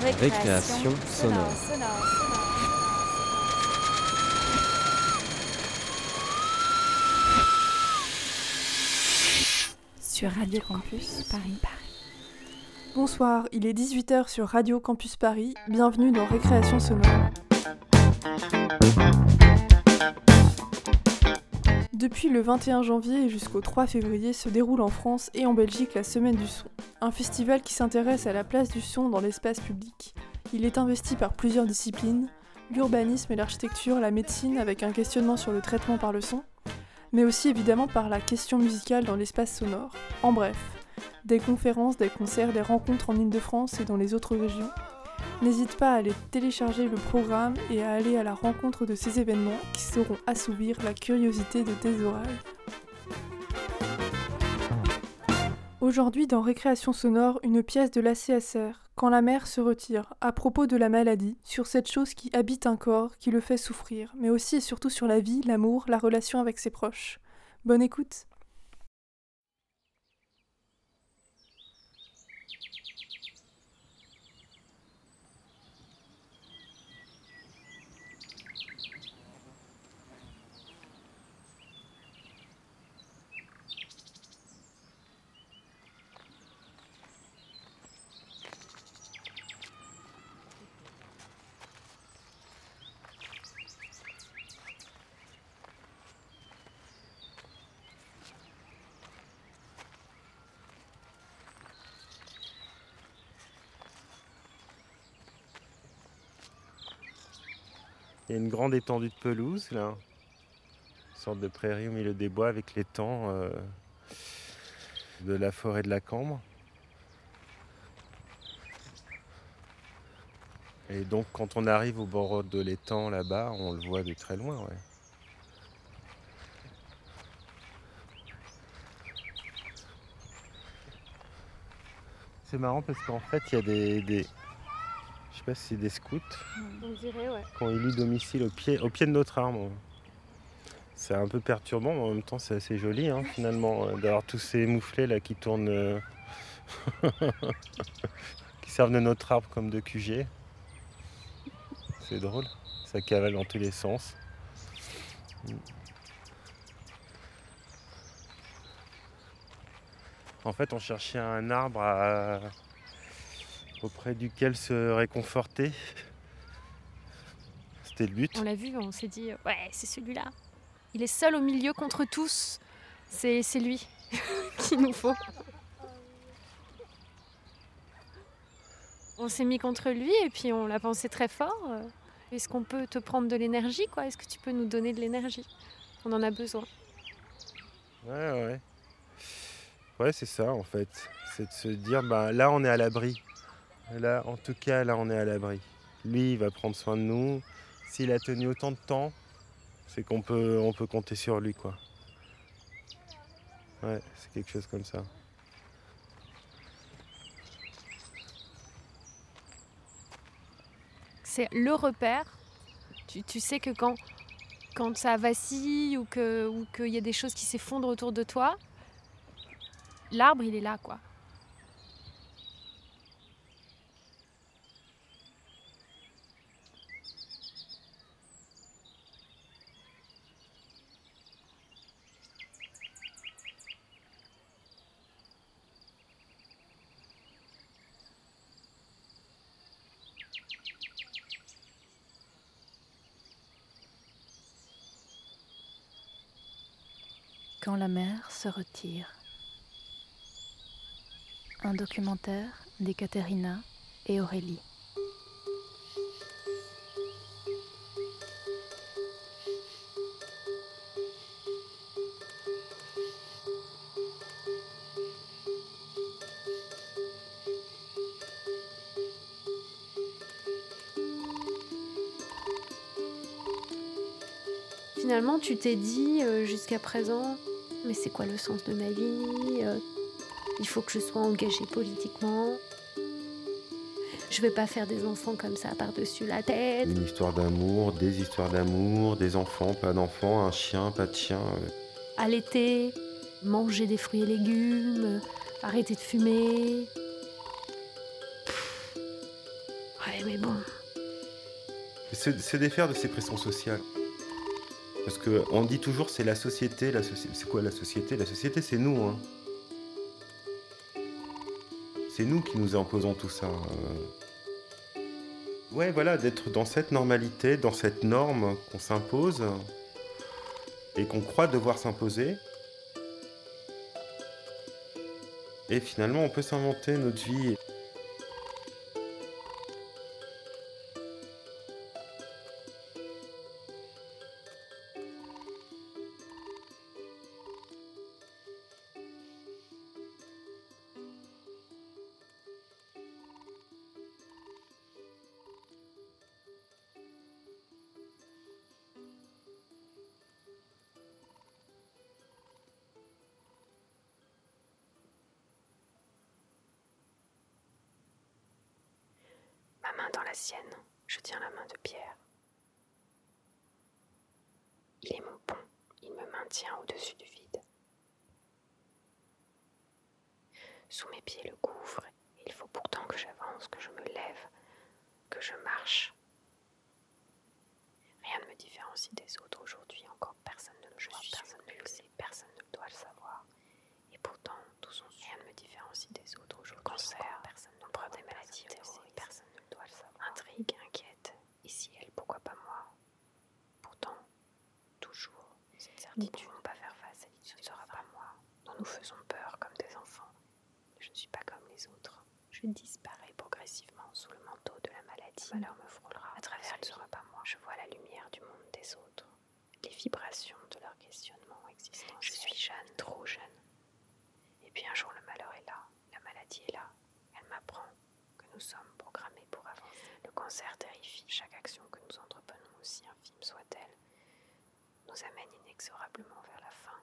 Récréation, sonore. Sur Radio Campus Paris. Bonsoir, il est 18h sur Radio Campus Paris. Bienvenue dans Récréation sonore. Depuis le 21 janvier jusqu'au 3 février se déroule en France et en Belgique la Semaine du son, un festival qui s'intéresse à la place du son dans l'espace public. Il est investi par plusieurs disciplines, l'urbanisme et l'architecture, la médecine avec un questionnement sur le traitement par le son, mais aussi évidemment par la question musicale dans l'espace sonore. En bref, des conférences, des concerts, des rencontres en Ile-de-France et dans les autres régions, N'hésite pas à aller télécharger le programme et à aller à la rencontre de ces événements qui sauront assouvir la curiosité de tes oreilles. Aujourd'hui dans Récréation sonore, une pièce de l'ACSR, Quand la mer se retire, à propos de la maladie, sur cette chose qui habite un corps, qui le fait souffrir, mais aussi et surtout sur la vie, l'amour, la relation avec ses proches. Bonne écoute Il y a une grande étendue de pelouse là. Une sorte de prairie au milieu des bois avec l'étang euh, de la forêt de la Cambre. Et donc quand on arrive au bord de l'étang là-bas, on le voit de très loin. C'est marrant parce qu'en fait il y a des, pas si c'est des scouts On dirait, ouais. qui ont élu domicile au pied, au pied de notre arbre. C'est un peu perturbant, mais en même temps c'est assez joli hein, finalement euh, d'avoir tous ces mouflets là qui tournent, euh, qui servent de notre arbre comme de QG. C'est drôle, ça cavale dans tous les sens. En fait, on cherchait un arbre à- auprès duquel se réconforter. C'était le but. On l'a vu, on s'est dit, ouais, c'est celui-là. Il est seul au milieu contre tous. C'est lui qu'il nous faut. On s'est mis contre lui et puis on l'a pensé très fort. Est-ce qu'on peut te prendre de l'énergie, quoi? Est-ce que tu peux nous donner de l'énergie? On en a besoin. Ouais, ouais. Ouais, c'est ça en fait. C'est de se dire, bah, là on est à l'abri. Là, en tout cas, là on est à l'abri. Lui, il va prendre soin de nous. S'il a tenu autant de temps, c'est qu'on peut, on peut compter sur lui, quoi. Ouais, c'est quelque chose comme ça. C'est le repère. Tu, sais que quand, quand ça vacille ou qu'il ou qu'il y a des choses qui s'effondrent autour de toi, l'arbre, il est là, quoi. La mer se retire. Un documentaire d'Ekaterina et Aurélie. Finalement, tu t'es dit euh, jusqu'à présent, mais c'est quoi le sens de ma vie Euh, Il faut que je sois engagée politiquement. Je vais pas faire des enfants comme ça par-dessus la tête. Une histoire d'amour, des histoires d'amour, des enfants, pas d'enfants, un chien, pas de chien. euh. Allaiter, manger des fruits et légumes, arrêter de fumer. mais bon. Se, se défaire de ces pressions sociales. Parce qu'on dit toujours c'est la société, la société. C'est quoi la société? La société c'est nous. Hein. C'est nous qui nous imposons tout ça. euh. Ouais, voilà, d'être dans cette normalité, dans cette norme qu'on s'impose et qu'on croit devoir s'imposer. Et finalement, on peut s'inventer notre vie. Cancer terrifie. Chaque action que nous entreprenons, aussi infime soit-elle, nous amène inexorablement vers la fin.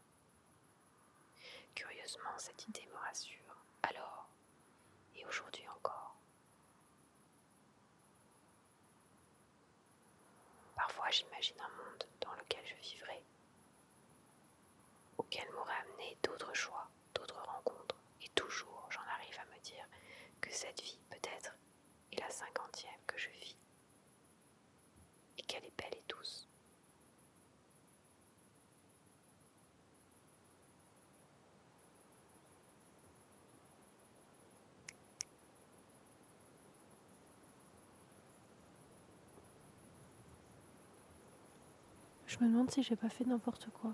Curieusement, cette idée me rassure. Alors, et aujourd'hui encore? Parfois, j'imagine un monde dans lequel je vivrai, auquel m'auraient amené d'autres choix, d'autres rencontres, et toujours j'en arrive à me dire que cette vie, peut-être, est la cinquantième que je vis, et qu'elle est belle et douce. Je me demande si j'ai pas fait n'importe quoi.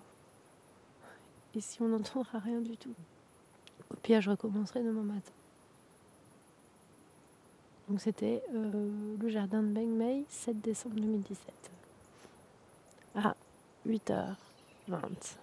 Et si on n'entendra rien du tout. Au pire, je recommencerai demain matin. Donc c'était euh, le jardin de Beng Mei, 7 décembre 2017. À 8h20.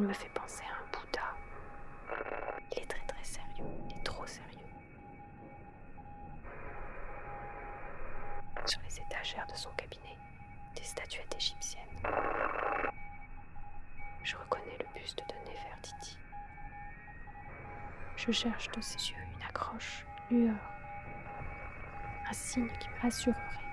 Il me fait penser à un Bouddha. Il est très très sérieux, il est trop sérieux. Sur les étagères de son cabinet, des statuettes égyptiennes. Je reconnais le buste de Néfertiti. Je cherche de ses yeux une accroche, lueur, un signe qui me rassurerait.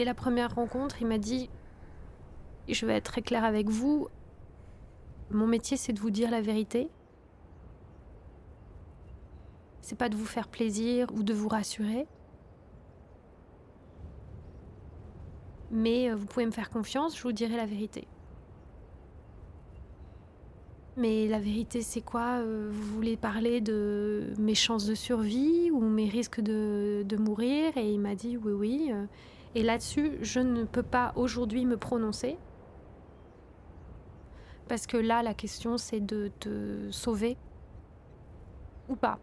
Dès la première rencontre, il m'a dit Je vais être très clair avec vous. Mon métier, c'est de vous dire la vérité. C'est pas de vous faire plaisir ou de vous rassurer. Mais euh, vous pouvez me faire confiance, je vous dirai la vérité. Mais la vérité, c'est quoi? Euh, Vous voulez parler de mes chances de survie ou mes risques de, de mourir? Et il m'a dit oui, oui. Et là-dessus, je ne peux pas aujourd'hui me prononcer. Parce que là, la question, c'est de te sauver ou pas.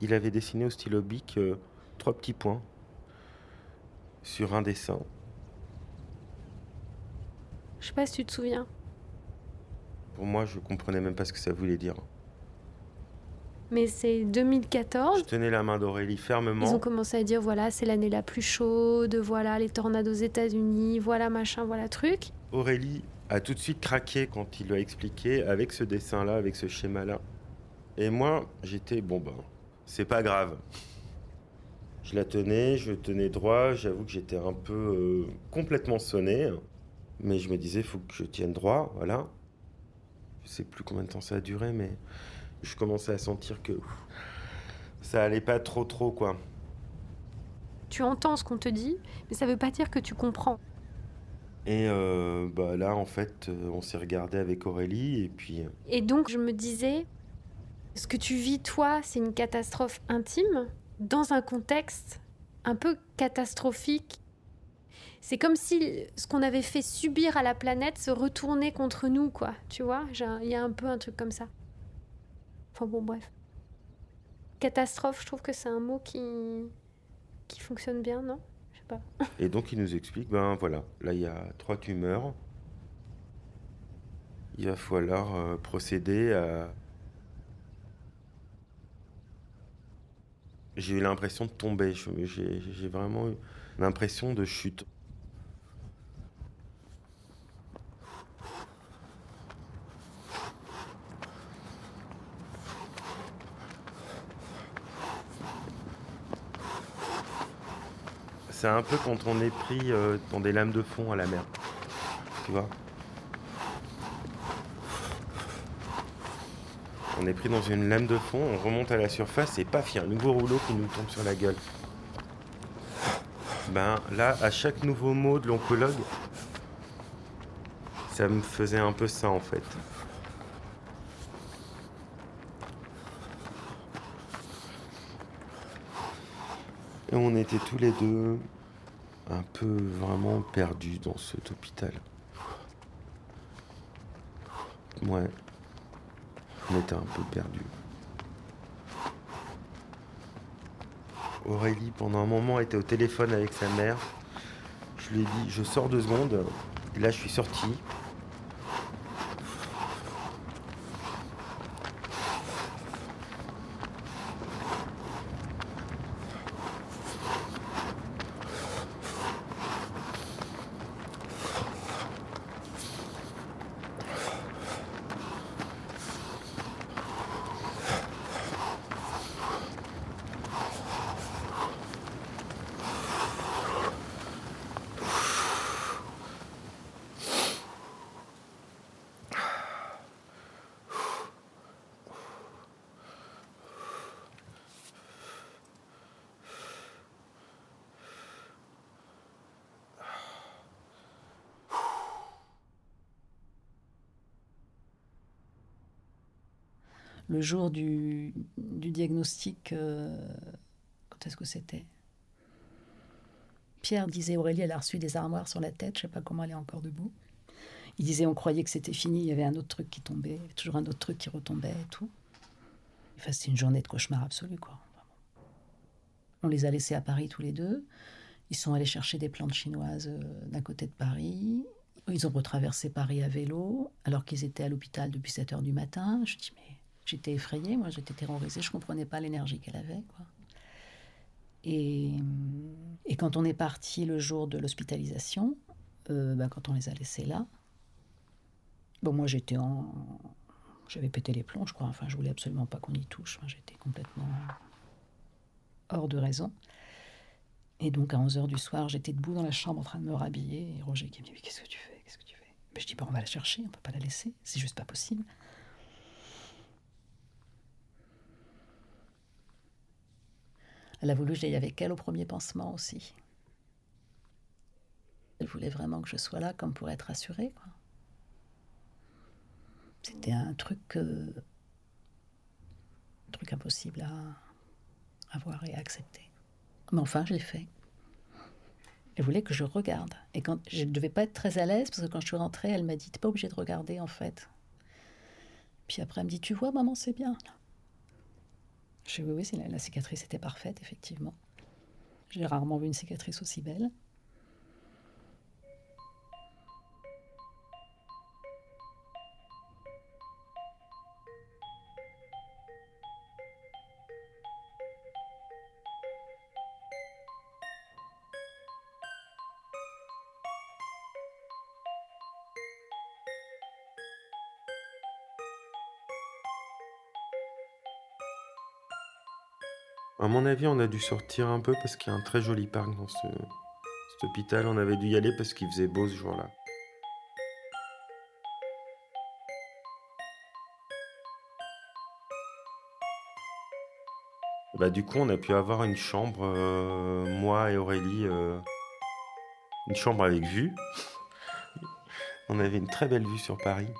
Il avait dessiné au stylo bic euh, trois petits points sur un dessin. Je sais pas si tu te souviens. Pour moi, je comprenais même pas ce que ça voulait dire. Mais c'est Je 2014. tenais la main d'Aurélie fermement. Ils ont commencé à dire voilà, c'est l'année la plus chaude, voilà les tornades aux États-Unis, voilà machin, voilà truc. Aurélie a tout de suite craqué quand il lui a expliqué avec ce dessin-là, avec ce schéma-là. Et moi, j'étais bon ben, c'est pas grave. Je la tenais, je tenais droit. J'avoue que j'étais un peu euh, complètement sonné, mais je me disais faut que je tienne droit, voilà. Je sais plus combien de temps ça a duré, mais je commençais à sentir que ouf, ça allait pas trop trop quoi. Tu entends ce qu'on te dit, mais ça veut pas dire que tu comprends. Et euh, bah là, en fait, euh, on s'est regardé avec Aurélie et puis euh, Et donc je me disais, ce que tu vis toi, c'est une catastrophe intime dans un contexte un peu catastrophique. C'est comme si ce qu'on avait fait subir à la planète se retournait contre nous, quoi. Tu vois, il y a un peu un truc comme ça. Enfin bon, bref. Catastrophe, je trouve que c'est un mot qui qui fonctionne bien, non? Je sais pas. Et donc il nous explique, ben voilà, là il y a trois tumeurs. Il va falloir euh, procéder à... J'ai eu l'impression de tomber, j'ai vraiment eu l'impression de chute. C'est un peu quand on est pris euh, dans des lames de fond à la mer. Tu vois On est pris dans une lame de fond, on remonte à la surface et paf, il y a un nouveau rouleau qui nous tombe sur la gueule. Ben là, à chaque nouveau mot de l'oncologue, ça me faisait un peu ça en fait. Et on était tous les deux un peu vraiment perdus dans cet hôpital. Ouais. On était un peu perdus. Aurélie, pendant un moment, était au téléphone avec sa mère. Je lui ai dit, je sors deux secondes. Et là, je suis sorti. Le jour du, diagnostic, euh, quand est-ce que c'était? Pierre disait Aurélie, elle a reçu des armoires sur la tête, je sais pas comment elle est encore debout. Il disait on croyait que c'était fini, il y avait un autre truc qui tombait, toujours un autre truc qui retombait et tout. Enfin, c'était une journée de cauchemar absolu, quoi. On les a laissés à Paris tous les deux. Ils sont allés chercher des plantes chinoises euh, d'un côté de Paris. Ils ont retraversé Paris à vélo, alors qu'ils étaient à l'hôpital depuis 7 heures du matin. Je dis, mais j'étais effrayée, moi, j'étais terrorisée, je comprenais pas l'énergie qu'elle avait, quoi. Et, quand on est parti le jour de l'hospitalisation, euh, ben, quand on les a laissés là, bon, moi j'étais. J'avais pété les plombs, je crois. Enfin, je voulais absolument pas qu'on y touche. J'étais complètement hors de raison. Et donc, à 11h du soir, j'étais debout dans la chambre en train de me rhabiller. Et Roger qui me dit Qu'est-ce que tu fais? Qu'est-ce que tu fais? Mais Je dis bah, On va la chercher, on peut pas la laisser. C'est juste pas possible. Elle a voulu que j'aille avec elle au premier pansement aussi. Elle voulait vraiment que je sois là comme pour être rassurée. C'était un truc, euh, truc impossible à, à voir et à accepter. Mais enfin, je l'ai fait. Elle voulait que je regarde. Et quand je ne devais pas être très à l'aise, parce que quand je suis rentrée, elle m'a dit T'es pas obligée de regarder en fait. Puis après, elle me dit Tu vois, maman, c'est bien. Je Oui, la cicatrice était parfaite, effectivement. J'ai rarement vu une cicatrice aussi belle. À mon avis, on a dû sortir un peu parce qu'il y a un très joli parc dans ce, cet hôpital. On avait dû y aller parce qu'il faisait beau ce jour-là. Bah, du coup, on a pu avoir une chambre, euh, moi et Aurélie, euh, une chambre avec vue. on avait une très belle vue sur Paris.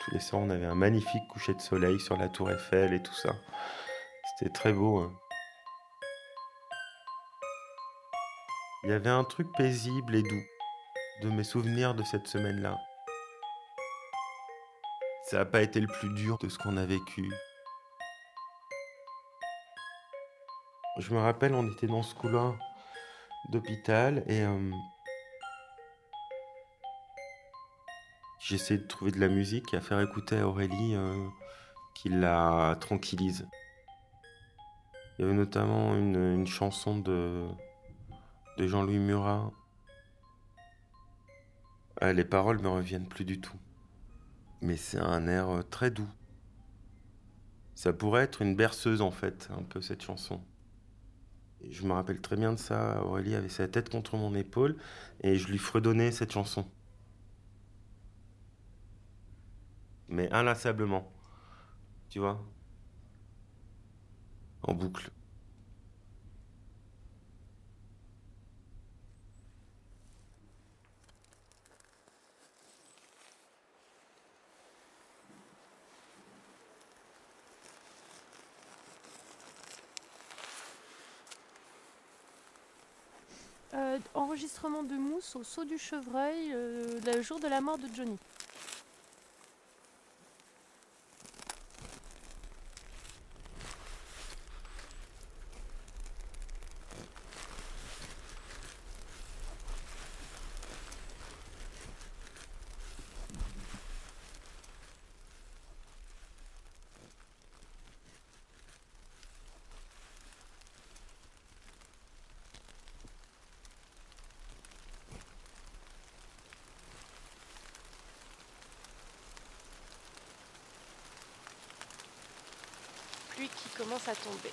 Tous les soirs, on avait un magnifique coucher de soleil sur la tour Eiffel et tout ça. C'était très beau. hein. Il y avait un truc paisible et doux de mes souvenirs de cette semaine-là. Ça n'a pas été le plus dur de ce qu'on a vécu. Je me rappelle, on était dans ce couloir d'hôpital et euh, j'essayais de trouver de la musique et à faire écouter à Aurélie euh, qui la tranquillise. Il y avait notamment une, une chanson de, de Jean-Louis Murat. Ah, les paroles me reviennent plus du tout. Mais c'est un air euh, très doux. Ça pourrait être une berceuse en fait, un peu cette chanson. Je me rappelle très bien de ça. Aurélie avait sa tête contre mon épaule et je lui fredonnais cette chanson. Mais inlassablement. Tu vois? En boucle. Euh, enregistrement de mousse au saut du chevreuil euh, le jour de la mort de Johnny. Pluie qui commence à tomber.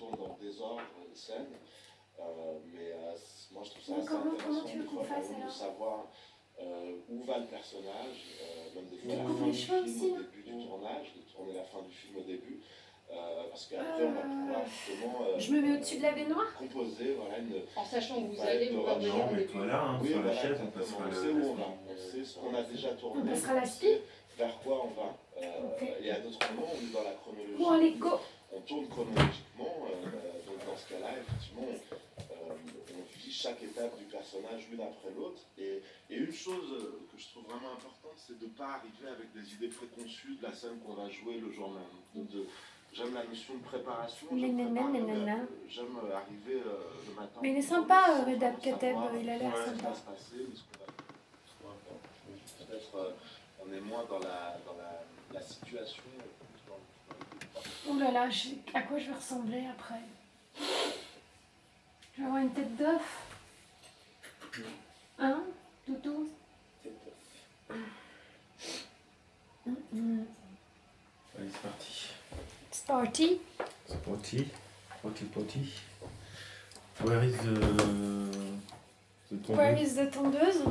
Dans le désordre les scènes, euh, mais euh, c- moi je trouve ça Mais assez comment- intéressant comment tu veux des qu'on fois, par fasse, exemple, de alors savoir euh, où va le personnage, euh, même des fois la fin du film aussi, au non début du tournage, de tourner la fin du film au début, euh, parce qu'après on va pouvoir justement euh, Je me mets au-dessus de la baignoire composer voilà, une, En sachant où vous allez, vous rangements. revenir au début. là, Oui, voilà, exactement. on sait où on va, on sait ce qu'on a déjà tourné, On passera la on sait vers quoi on va. Euh, Ok. Et à d'autres moments, on est dans la chronologie. Bon, allez, go on tourne chronologiquement, euh, donc dans ce cas-là, effectivement, euh, on chaque étape du personnage l'une après l'autre. Et, et une chose euh, que je trouve vraiment importante, c'est de ne pas arriver avec des idées préconçues de la scène qu'on va jouer le jour même. J'aime la notion de préparation. J'aime J'aime arriver le matin. Mais il est sympa, Redab Kateb, il a l'air sympa. Peut-être on est moins dans la, dans la, la situation. Oh là là, à quoi je vais ressembler après? Je vais avoir une tête d'œuf. Hein, Doudou Allez, c'est parti. C'est parti. C'est parti. Parti, parti. Where is the, the tondeuse? Where is the tondeuse?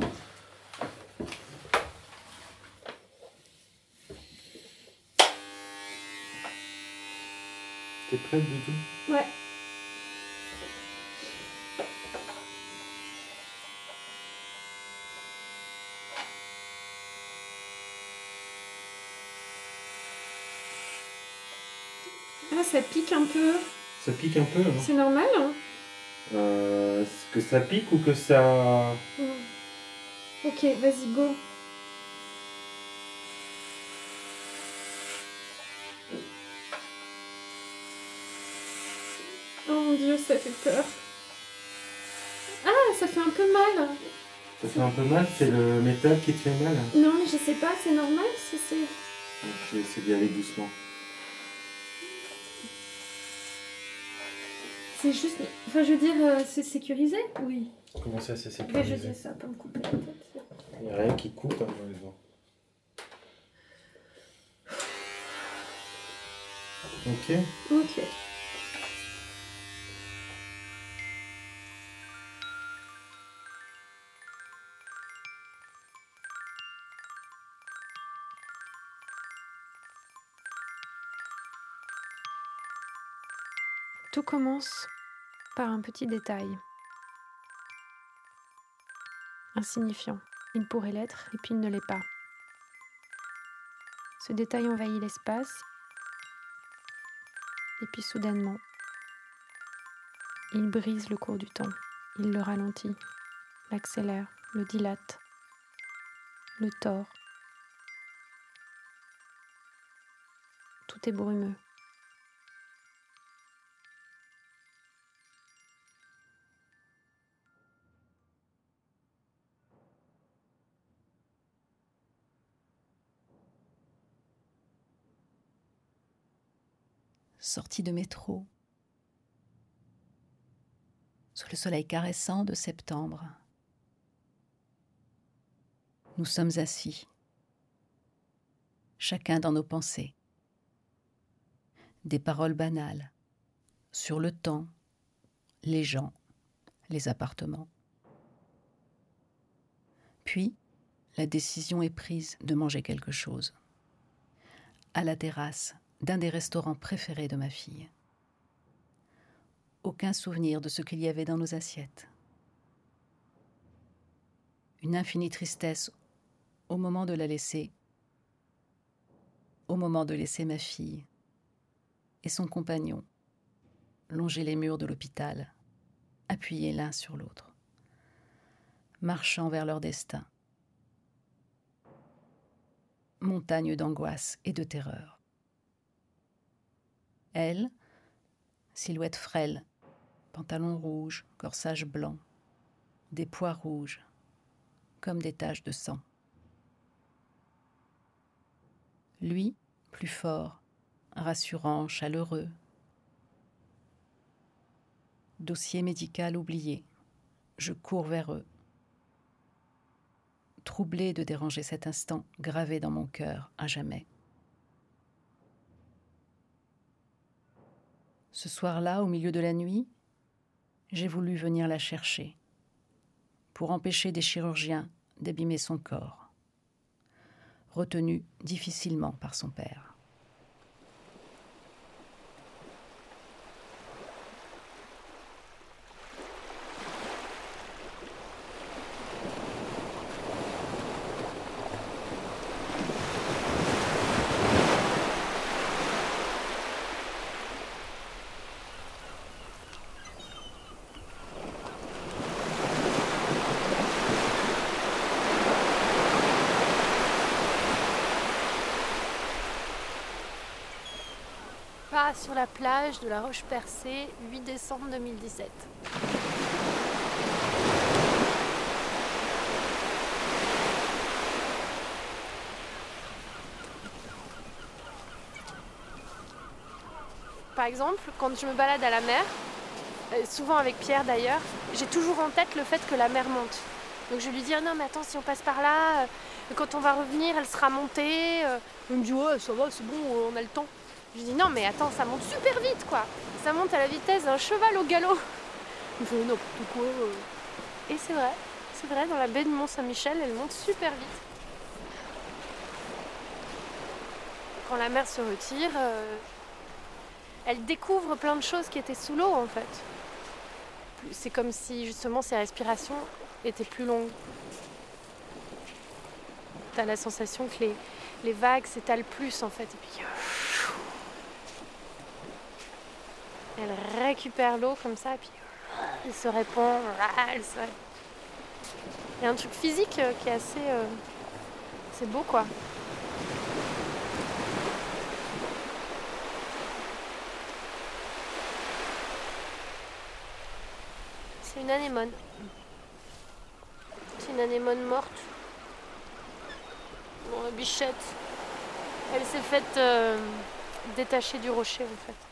T'es prête du tout Ouais. Ah, ça pique un peu. Ça pique un peu, hein C'est normal, hein euh, Que ça pique ou que ça... Ok, vas-y, go. Oh mon dieu, ça fait peur. Ah, ça fait un peu mal. Ça fait un peu mal C'est le métal qui te fait mal Non, mais je sais pas, c'est normal si c'est... Je vais essayer d'y aller doucement. C'est juste... Enfin, je veux dire, euh, c'est sécurisé? Oui. Comment ça, c'est Mais je sécurisé? dis ça peut me couper la tête. Il n'y a rien qui coupe hein, dans les dents. Ok. Ok. Commence par un petit détail. Insignifiant. Il pourrait l'être et puis il ne l'est pas. Ce détail envahit l'espace et puis soudainement, il brise le cours du temps. Il le ralentit, l'accélère, le dilate, le tord. Tout est brumeux. Sortie de métro, sous le soleil caressant de septembre. Nous sommes assis, chacun dans nos pensées. Des paroles banales sur le temps, les gens, les appartements. Puis, la décision est prise de manger quelque chose. À la terrasse, d'un des restaurants préférés de ma fille. Aucun souvenir de ce qu'il y avait dans nos assiettes. Une infinie tristesse au moment de la laisser, au moment de laisser ma fille et son compagnon longer les murs de l'hôpital, appuyés l'un sur l'autre, marchant vers leur destin. Montagne d'angoisse et de terreur. Elle, silhouette frêle, pantalon rouge, corsage blanc, des pois rouges, comme des taches de sang. Lui, plus fort, rassurant, chaleureux. Dossier médical oublié. Je cours vers eux. Troublé de déranger cet instant gravé dans mon cœur à jamais. Ce soir-là, au milieu de la nuit, j'ai voulu venir la chercher pour empêcher des chirurgiens d'abîmer son corps, retenu difficilement par son père. Sur la plage de la Roche-Percée, 8 décembre 2017. Par exemple, quand je me balade à la mer, euh, souvent avec Pierre d'ailleurs, j'ai toujours en tête le fait que la mer monte. Donc je lui dis ah non mais attends si on passe par là, euh, quand on va revenir elle sera montée. euh. Il me dit ouais ça va c'est bon on a le temps. Je lui dis non mais attends ça monte super vite quoi. Ça monte à la vitesse d'un cheval au galop. Il fait quoi. euh. Et c'est vrai, c'est vrai dans la baie de Mont-Saint-Michel elle monte super vite. Quand la mer se retire, euh, elle découvre plein de choses qui étaient sous l'eau en fait. C'est comme si justement ses respirations étaient plus longues. T'as la sensation que les, les vagues s'étalent plus en fait. Et puis elle récupère l'eau comme ça, puis elle se répand. Elle se... Il y a un truc physique euh, qui est assez. euh, C'est beau quoi. C'est une anémone. C'est une anémone morte. Bon, la bichette. Elle s'est faite euh, détacher du rocher en fait.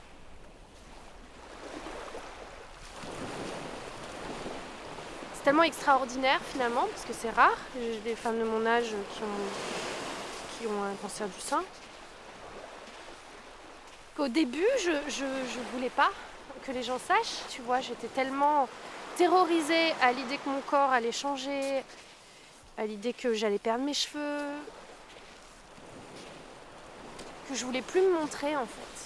C'est tellement extraordinaire finalement parce que c'est rare. J'ai des femmes de mon âge qui ont, qui ont un cancer du sein. Qu'au début, je, je, je voulais pas que les gens sachent. Tu vois, j'étais tellement terrorisée à l'idée que mon corps allait changer, à l'idée que j'allais perdre mes cheveux, que je voulais plus me montrer en fait.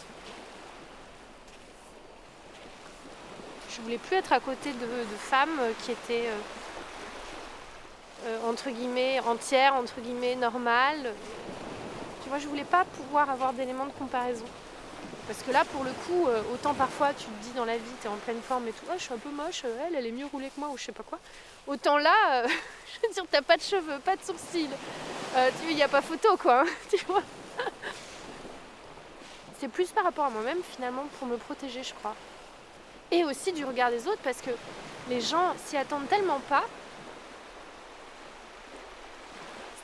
Je voulais plus être à côté de, femmes qui étaient euh, euh, entre guillemets entières, entre guillemets normales. Tu vois, je voulais pas pouvoir avoir d'éléments de comparaison. Parce que là, pour le coup, euh, autant parfois tu te dis dans la vie, tu es en pleine forme et tout, Ah, je suis un peu moche, euh, elle, elle est mieux roulée que moi ou je sais pas quoi. Autant là, euh, je veux dire, t'as pas de cheveux, pas de sourcils. Euh, tu il n'y a pas photo quoi, hein, tu vois. C'est plus par rapport à moi-même finalement pour me protéger, je crois. Et aussi du regard des autres parce que les gens s'y attendent tellement pas.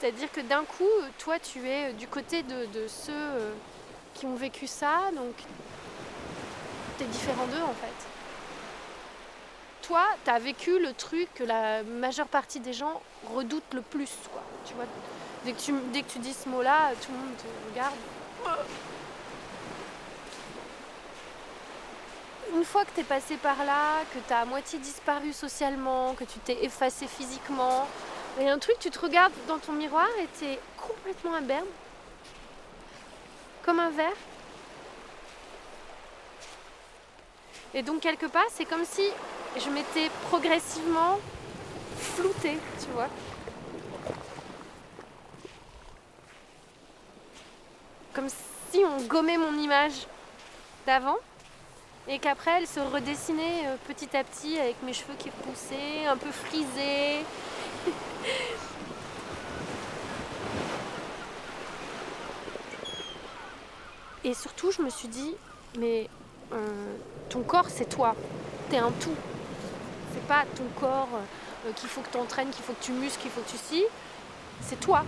C'est-à-dire que d'un coup, toi, tu es du côté de, ceux euh, qui ont vécu ça, donc tu es différent d'eux en fait. Toi, tu as vécu le truc que la majeure partie des gens redoutent le plus, quoi. Tu vois, dès que dès que tu dis ce mot-là, tout le monde te regarde. Une fois que tu es passé par là, que tu as à moitié disparu socialement, que tu t'es effacé physiquement, il y a un truc, tu te regardes dans ton miroir et tu es complètement imberbe, comme un verre. Et donc quelque part, c'est comme si je m'étais progressivement floutée, tu vois. Comme si on gommait mon image d'avant et qu'après elle se redessinait euh, petit à petit avec mes cheveux qui repoussaient, un peu frisés. Et surtout, je me suis dit, mais euh, ton corps, c'est toi. T'es un tout. C'est pas ton corps euh, qu'il faut que tu entraînes, qu'il faut que tu muscles, qu'il faut que tu scies. C'est toi.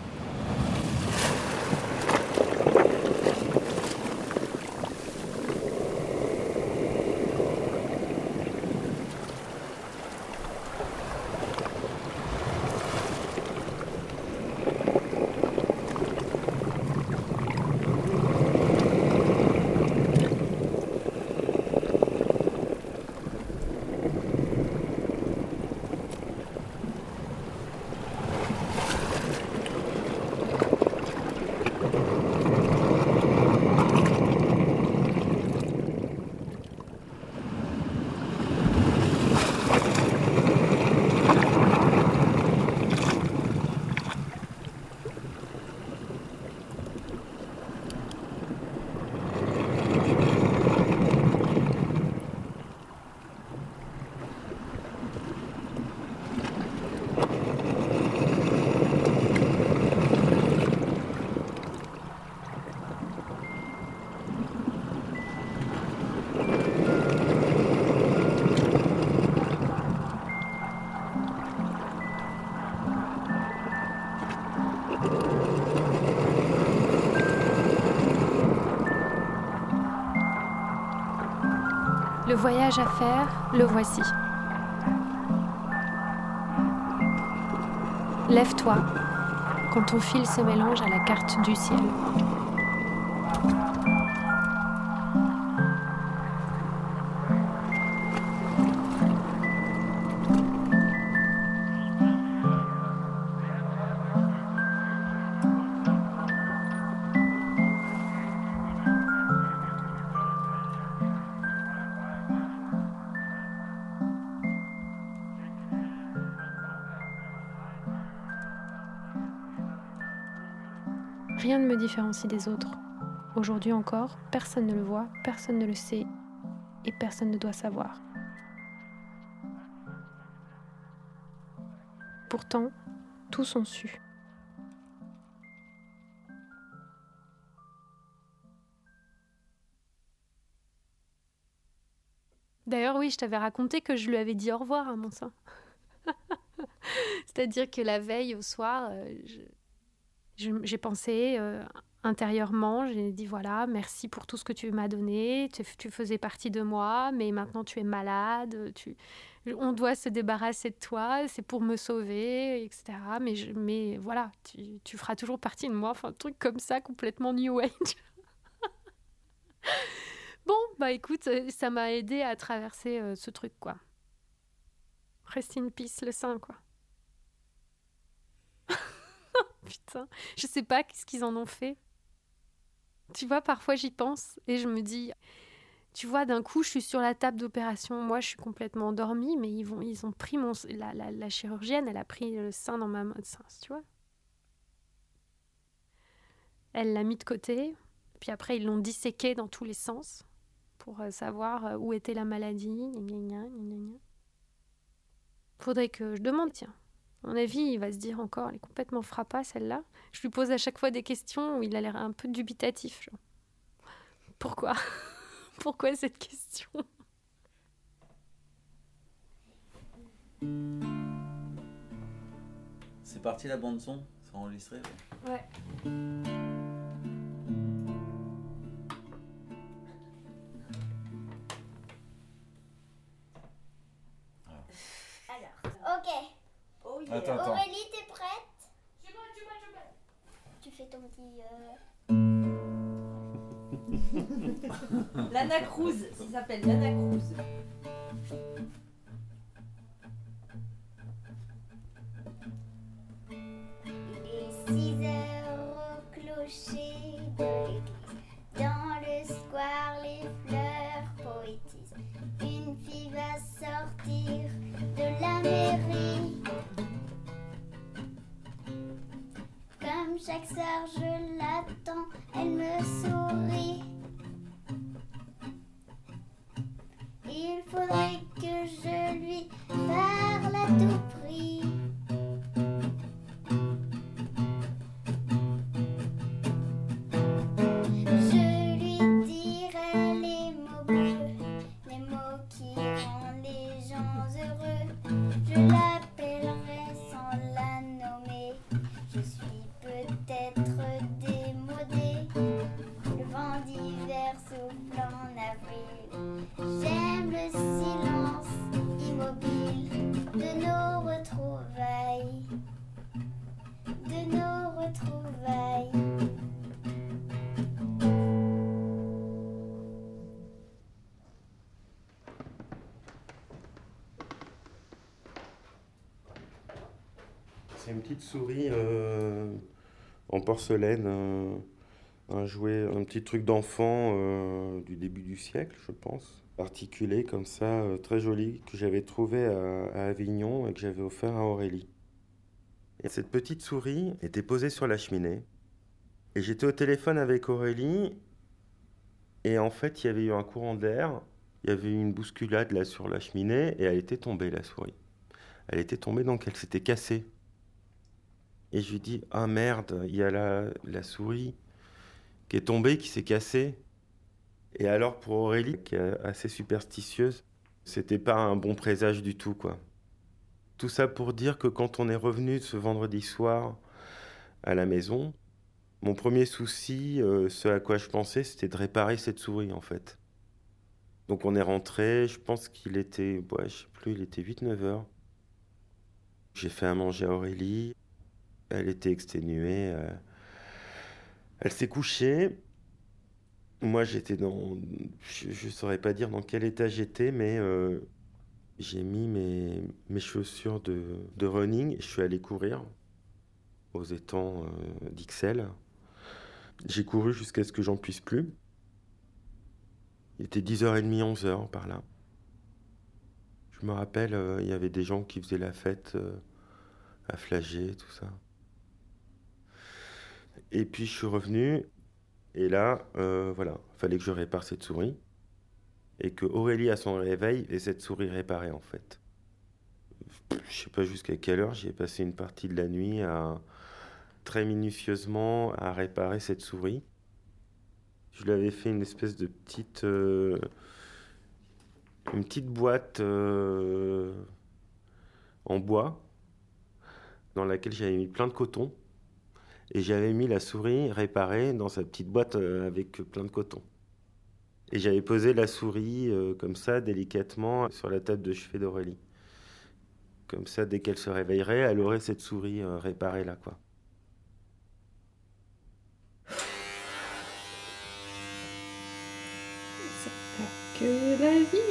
Le voyage à faire, le voici. Lève-toi quand ton fil se mélange à la carte du ciel. Des autres. Aujourd'hui encore, personne ne le voit, personne ne le sait et personne ne doit savoir. Pourtant, tous ont su. D'ailleurs, oui, je t'avais raconté que je lui avais dit au revoir à mon sein. C'est-à-dire que la veille au soir, euh, je- j'ai pensé euh, intérieurement, j'ai dit voilà, merci pour tout ce que tu m'as donné, tu, faisais partie de moi, mais maintenant tu es malade, tu, on doit se débarrasser de toi, c'est pour me sauver, etc. Mais, je- voilà, tu, feras toujours partie de moi, enfin un truc comme ça, complètement new age. bon, bah écoute, euh, ça m'a aidé à traverser euh, ce truc, quoi. Rest in peace, le sein, quoi. Putain, je sais pas qu'est-ce qu'ils en ont fait. Tu vois, parfois j'y pense et je me dis, tu vois, d'un coup, je suis sur la table d'opération. Moi, je suis complètement endormie, mais ils, vont, ils ont pris mon. La, la, la chirurgienne, elle a pris le sein dans ma main, sein, tu vois. Elle l'a mis de côté, puis après, ils l'ont disséqué dans tous les sens pour euh, savoir euh, où était la maladie. gna, gna, gna. Faudrait que je demande, tiens. À mon avis, il va se dire encore, elle est complètement frappa celle-là. Je lui pose à chaque fois des questions où il a l'air un peu dubitatif. genre. Pourquoi? Pourquoi cette question? C'est parti la bande son C'est enregistré ouais. Ouais. Attends, attends. Aurélie, t'es prête? Tu fais ton petit. euh, Lana Cruz, ça s'appelle Lana Cruz. Les six heures au clocher de l'église. Je l'attends, elle me sourit. Il faudrait porcelaine, un, jouet, un petit truc d'enfant euh, du début du siècle, je pense. Articulé comme ça, euh, très joli, que j'avais trouvé à, à Avignon et que j'avais offert à Aurélie. Et cette petite souris était posée sur la cheminée. Et j'étais au téléphone avec Aurélie. Et en fait, il y avait eu un courant d'air. Il y avait eu une bousculade là sur la cheminée et elle était tombée, la souris. Elle était tombée donc elle s'était cassée. Et je lui dis Ah merde, il y a la, la souris qui est tombée, qui s'est cassée. Et alors pour Aurélie, qui est assez superstitieuse, c'était pas un bon présage du tout, quoi. Tout ça pour dire que quand on est revenu ce vendredi soir à la maison, mon premier souci, euh, ce à quoi je pensais, c'était de réparer cette souris, en fait. Donc on est rentré, je pense qu'il était, ouais, je sais plus, il était 8-9 heures. J'ai fait à manger à Aurélie. Elle était exténuée. euh, Elle s'est couchée. Moi, j'étais dans. Je ne saurais pas dire dans quel état j'étais, mais euh, j'ai mis mes, chaussures de, de running je suis allé courir aux étangs euh, d'Ixelles. J'ai couru jusqu'à ce que j'en puisse plus. Il était 10h30, 11h par là. Je me rappelle, il y avait des gens qui faisaient la fête à Flagey, tout ça. Et puis je suis revenu, et là, euh, voilà, fallait que je répare cette souris. Et que Aurélie, à son réveil, ait cette souris réparée, en fait. Je sais pas jusqu'à quelle heure, j'y ai passé une partie de la nuit à très minutieusement à réparer cette souris. Je lui avais fait une espèce de petite. euh, une petite boîte euh, en bois dans laquelle j'avais mis plein de coton. Et j'avais mis la souris réparée dans sa petite boîte euh, avec plein de coton. Et j'avais posé la souris euh, comme ça, délicatement, sur la table de chevet d'Aurélie. Comme ça, dès qu'elle se réveillerait, elle aurait cette souris euh, réparée là, quoi. La vie.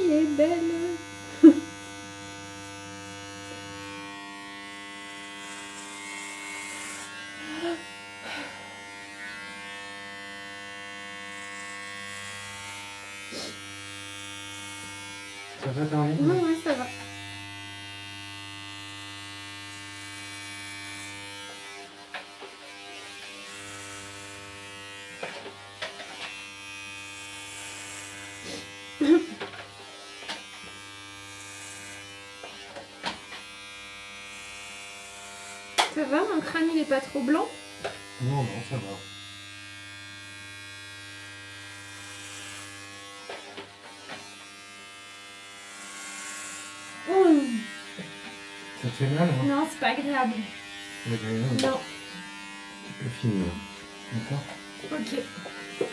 Ça va, Caroline Ouais, ouais, ça va. Ça va, mon crâne il est pas trop blanc Non, non, ça va. Ça te fait mal, hein Non, c'est pas agréable. Agréable. Non. Tu peux finir. D'accord Ok.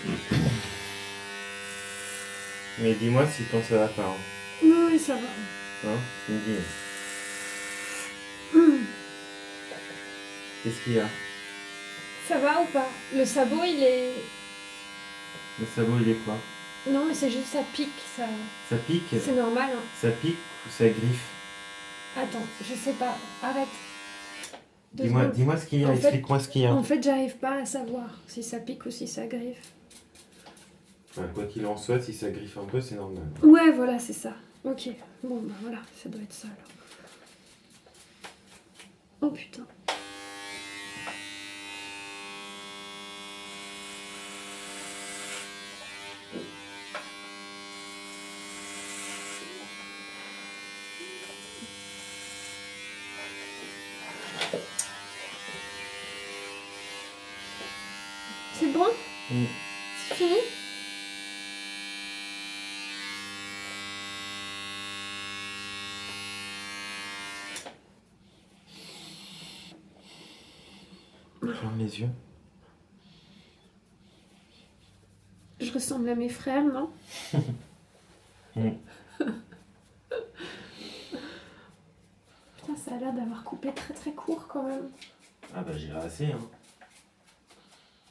Mais dis-moi si quand ça va pas. Hein, Oui, oui, ça va. Hein Tu me dis. Qu'est-ce qu'il y a? Ça va ou pas? Le sabot il est. Le sabot, il est quoi? Non, mais c'est juste ça pique, ça. Ça pique? C'est normal. Hein. Ça pique ou ça griffe? Attends, je sais pas. Arrête. Dis-moi dis-moi ce qu'il y a, En fait- explique-moi ce qu'il y a. En fait, j'arrive pas à savoir si ça pique ou si ça griffe. Quoi qu'il en soit, si ça griffe un peu, c'est normal. Ouais, voilà, c'est ça. Ok. Bon, bah voilà, ça doit être ça alors. Oh putain. C'est bon Mm. C'est fini Ferme les yeux. Je ressemble à mes frères, non? Putain, ça a l'air d'avoir coupé très très court quand même. Ah bah j'ai rasé, hein.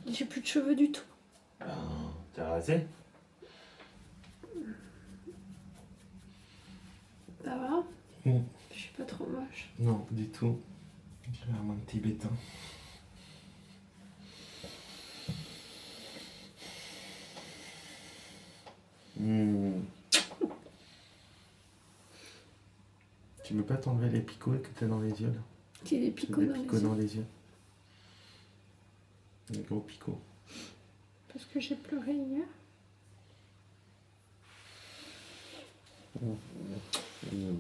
J'ai plus de cheveux du tout. Ben, t'as rasé Ça va? Je suis pas trop moche. Non, du tout. J'ai l'air un petit Hmm. Tu veux pas t'enlever les picots que t'as dans les yeux là J'ai des picots des dans les picots dans les yeux. Des gros picots. Parce que j'ai pleuré hier. Mmh. Mmh,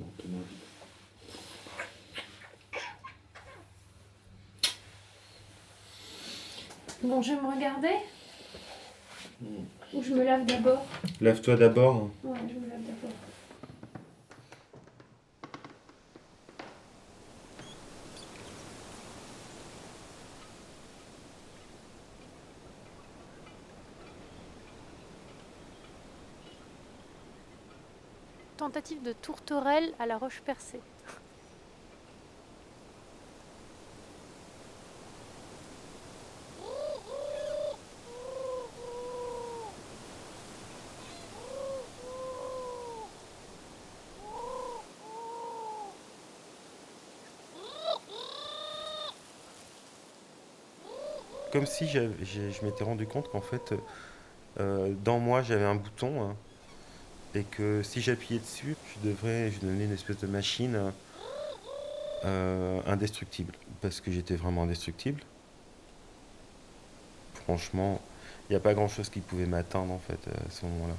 bon, je vais me regarder Mm. Ou je me lave d'abord Lave-toi d'abord. Ouais, je me lave d'abord. tentative de tourterelle à la roche percée. Comme si je m'étais rendu compte qu'en fait, euh, dans moi, j'avais un bouton hein, et que si j'appuyais dessus, je devrais je une espèce de machine euh, indestructible parce que j'étais vraiment indestructible. Franchement, il n'y a pas grand chose qui pouvait m'atteindre en fait à ce moment-là.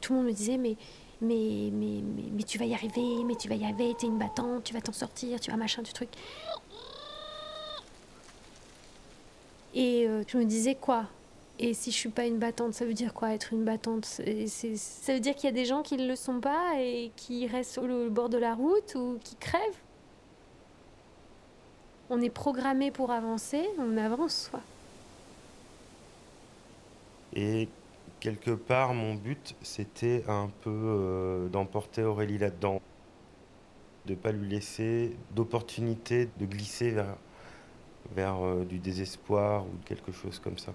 Tout le monde me disait mais, mais, mais, mais, tu vas y arriver, mais tu vas y arriver, t'es une battante, tu vas t'en sortir, tu vas machin, du truc. Et euh, je me disais quoi? Et si je suis pas une battante, ça veut dire quoi être une battante? Ça veut dire qu'il y a des gens qui ne le sont pas et qui restent sur le bord de la route ou qui crèvent? On est programmé pour avancer, on avance, quoi. Et quelque part, mon but, c'était un peu euh, d'emporter Aurélie là-dedans. De ne pas lui laisser d'opportunité de glisser vers, euh, du désespoir ou quelque chose comme ça.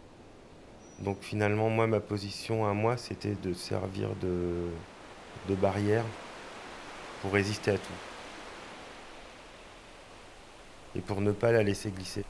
Donc finalement, moi, ma position à moi, c'était de servir de, de barrière pour résister à tout. Et pour ne pas la laisser glisser.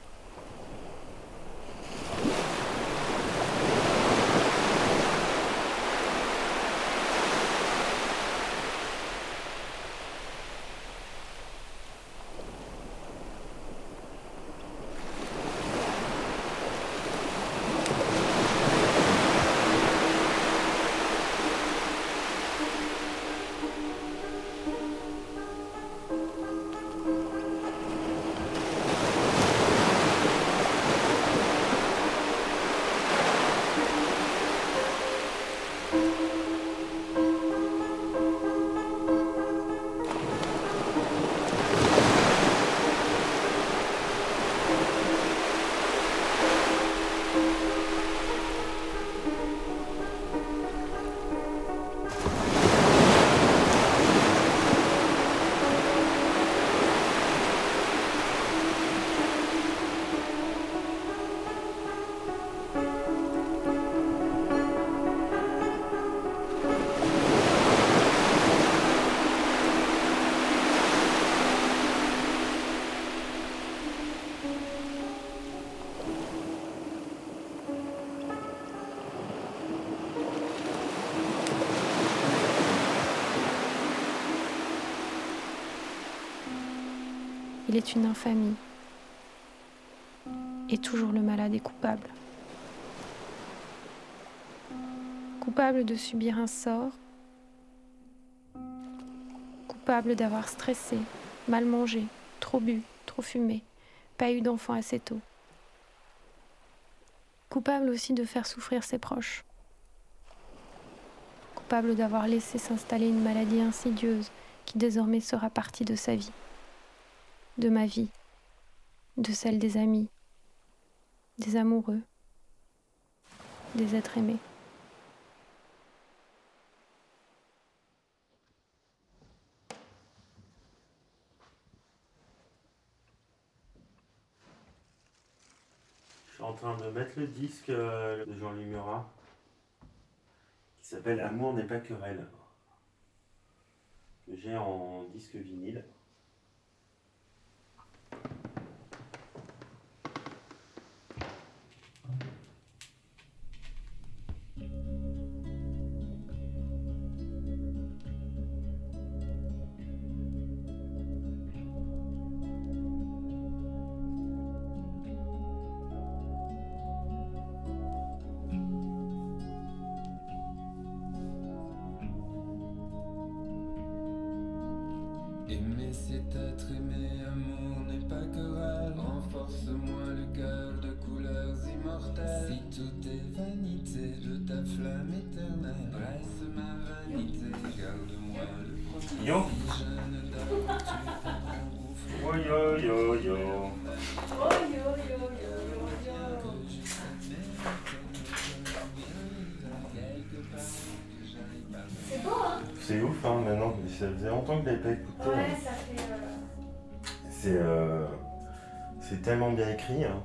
Il est une infamie. Et toujours le malade est coupable. Coupable de subir un sort. Coupable d'avoir stressé, mal mangé, trop bu, trop fumé, pas eu d'enfant assez tôt. Coupable aussi de faire souffrir ses proches. Coupable d'avoir laissé s'installer une maladie insidieuse qui désormais sera partie de sa vie de ma vie, de celle des amis, des amoureux, des êtres aimés. Je suis en train de mettre le disque euh, de Jean-Louis Murat qui s'appelle Amour n'est pas querelle. Que j'ai en disque vinyle. C'est tellement bien écrit. hein.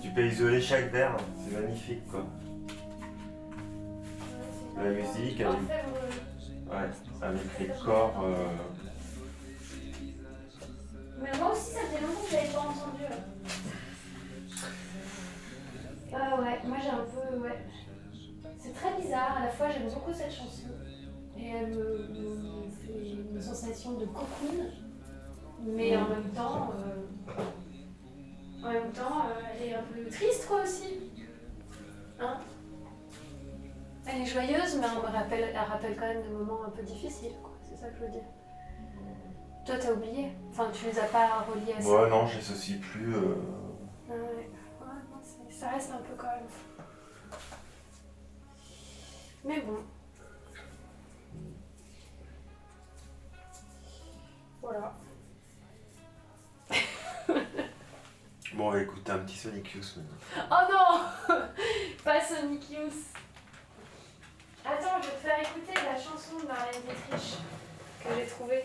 Tu peux isoler chaque vers, hein. c'est magnifique quoi. La musique avec, ouais, avec les corps. euh, Mais moi aussi, ça fait longtemps que je pas entendu. Ah ouais, moi j'ai un peu. Ouais. C'est très bizarre, à la fois j'aime beaucoup cette chanson. Et elle me, me fait une sensation de cocoon. Mais en même temps. euh, triste quoi aussi. Hein Elle est joyeuse, mais elle, me rappelle, elle rappelle quand même des moments un peu difficiles, quoi. C'est ça que je veux dire. Toi, t'as oublié Enfin, tu les as pas reliés à ça Ouais, non, j'associe plus. euh, Ouais, ouais, non, ça reste un peu quand même. Mais bon. Voilà. Bon, on va écouter un petit Sonic Youth maintenant. Oh non Pas Sonic Youth. Attends, je vais te faire écouter la chanson de Marlène Dietrich que j'ai trouvée.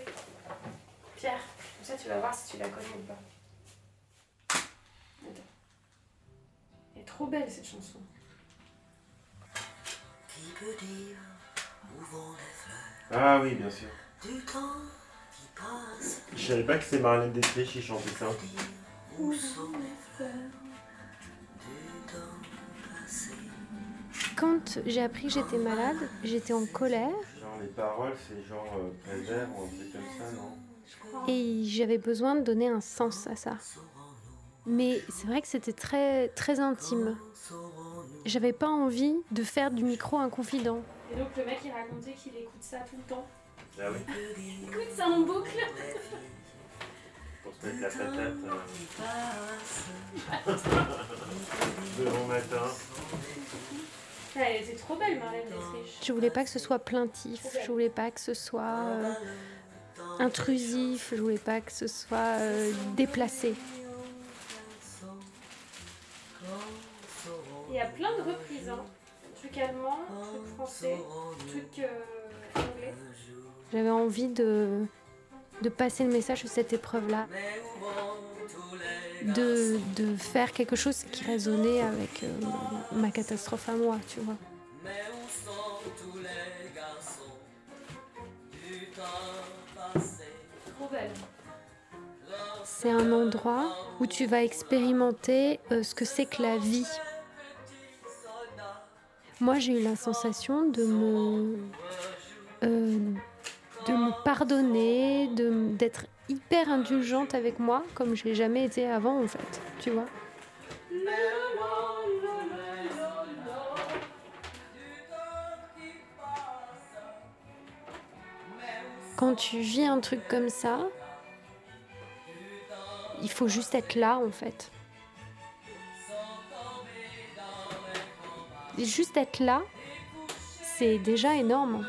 Pierre, comme ça tu vas voir si tu la connais ou pas. Attends. Elle est trop belle cette chanson. Ah oui, bien sûr. Je savais pas que c'était Marlène Dietrich qui chantait ça. Quand j'ai appris que j'étais malade, j'étais en colère Genre les paroles, c'est genre euh, prévert ou un truc comme ça, non? Et j'avais besoin de donner un sens à ça. Mais c'est vrai que c'était très, très intime. J'avais pas envie de faire du micro un confident. Et donc le mec il racontait qu'il écoute ça tout le temps. Ah oui Il écoute ça en boucle. Pour se mettre la patate. euh, de bon matin. Elle était trop belle Marlène Dietrich. Je voulais pas que ce soit plaintif, je voulais pas que ce soit euh, intrusif, je voulais pas que ce soit euh, déplacé. Il y a plein de reprises, hein. truc allemand, truc français, truc euh, anglais. J'avais envie de, de passer le message de cette épreuve-là, de, de faire quelque chose qui résonnait avec euh, ma catastrophe à moi, tu vois. C'est un endroit où tu vas expérimenter euh, ce que c'est que la vie. Moi, j'ai eu la sensation de me, euh, de me pardonner, d'être hyper indulgente avec moi, comme j'ai jamais été avant, en fait. Tu vois Quand tu vis un truc comme ça, il faut juste être là, en fait. Juste être là, c'est déjà énorme.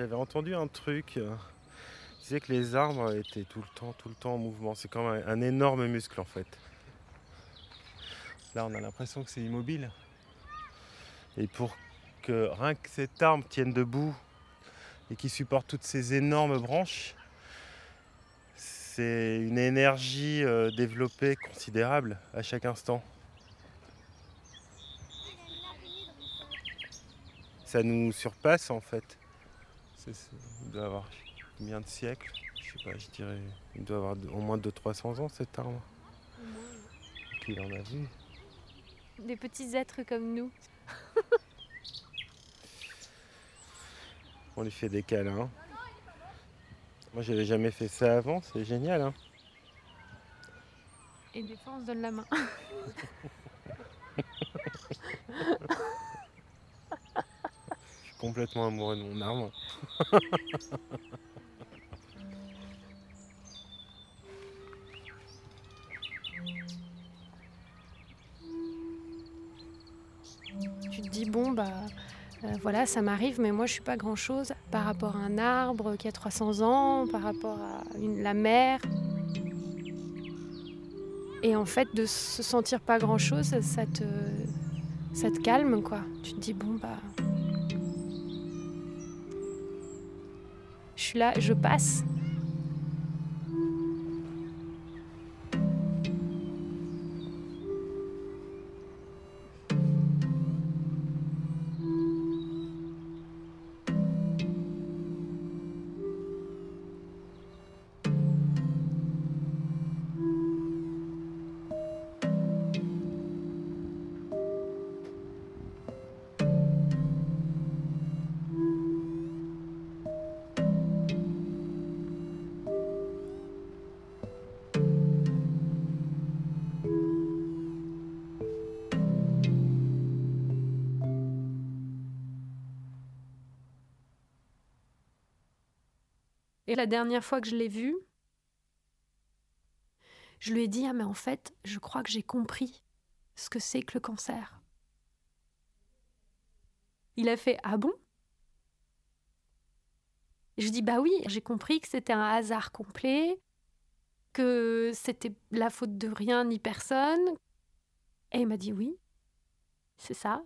J'avais entendu un truc. euh, qui disait que les arbres étaient tout le temps, tout le temps en mouvement. C'est comme un, un énorme muscle en fait. Là, on a l'impression que c'est immobile. Et pour que rien que cet arbre tienne debout et qui supporte toutes ces énormes branches, c'est une énergie euh, développée considérable à chaque instant. Ça nous surpasse en fait. Il doit avoir combien de siècles? Je sais pas, je dirais. Il doit avoir au moins 200-300 ans cet arbre. Qu'il en a vu. Des petits êtres comme nous. On lui fait des câlins. Moi j'avais jamais fait ça avant, c'est génial. Hein Et des fois, on se donne la main. Complètement amoureux de mon arbre. tu te dis, bon, bah euh, voilà, ça m'arrive, mais moi je suis pas grand chose par rapport à un arbre qui a 300 ans, par rapport à la mer. Et en fait, de se sentir pas grand chose, ça te, ça te calme, quoi. Tu te dis, bon, bah. Suis là, je passe. Et la dernière fois que je l'ai vu, je lui ai dit Ah, mais en fait, je crois que j'ai compris ce que c'est que le cancer. Il a fait Ah bon? Je dis Bah oui, j'ai compris que c'était un hasard complet, que c'était la faute de rien ni personne. Et il m'a dit Oui, c'est ça.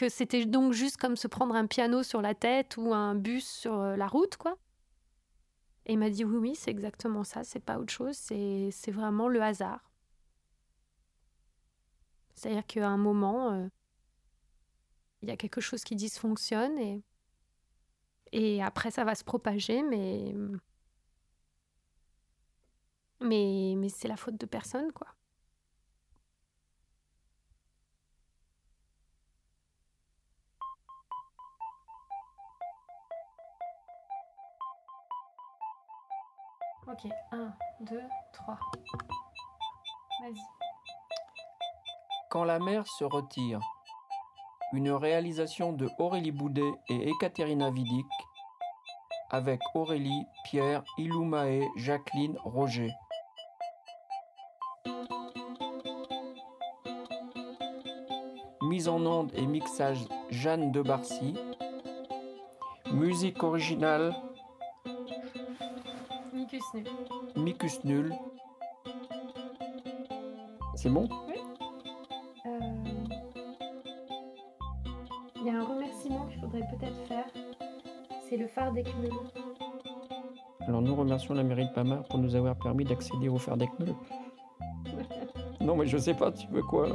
Que c'était donc juste comme se prendre un piano sur la tête ou un bus sur euh, la route, quoi. Et il m'a dit oui, oui, c'est exactement ça, c'est pas autre chose, c'est vraiment le hasard. C'est-à-dire qu'à un moment, euh, il y a quelque chose qui dysfonctionne et, et après ça va se propager, mais, mais, mais c'est la faute de personne, quoi. Ok, 1, 2, 3. Vas-y. Quand la mer se retire. Une réalisation de Aurélie Boudet et Ekaterina Vidic avec Aurélie, Pierre, Iloumae, Jacqueline, Roger. Mise en onde et mixage Jeanne de Barcy. Musique originale Micus nul. Micus Nul. C'est bon? Euh, Il y a un remerciement qu'il faudrait peut-être faire. C'est le phare d'Ecmul. Alors nous remercions la mairie de Pamar pour nous avoir permis d'accéder au phare d'Ecmul. Non mais je sais pas, tu veux quoi? Là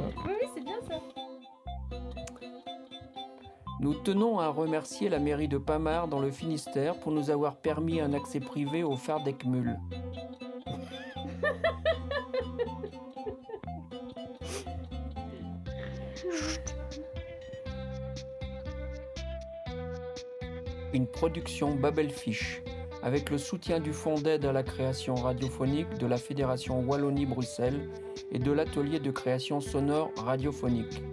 Nous tenons à remercier la mairie de Pamar dans le Finistère pour nous avoir permis un accès privé au phare d'Ecmul. Une production Babelfish avec le soutien du Fonds d'aide à la création radiophonique de la Fédération Wallonie-Bruxelles et de l'atelier de création sonore radiophonique.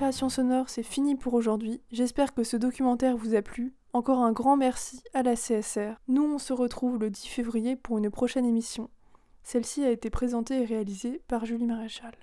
Récréation sonore, c'est fini pour aujourd'hui. J'espère que ce documentaire vous a plu. Encore un grand merci à la CSR. Nous, on se retrouve le 10 février pour une prochaine émission. Celle-ci a été présentée et réalisée par Julie Maréchal.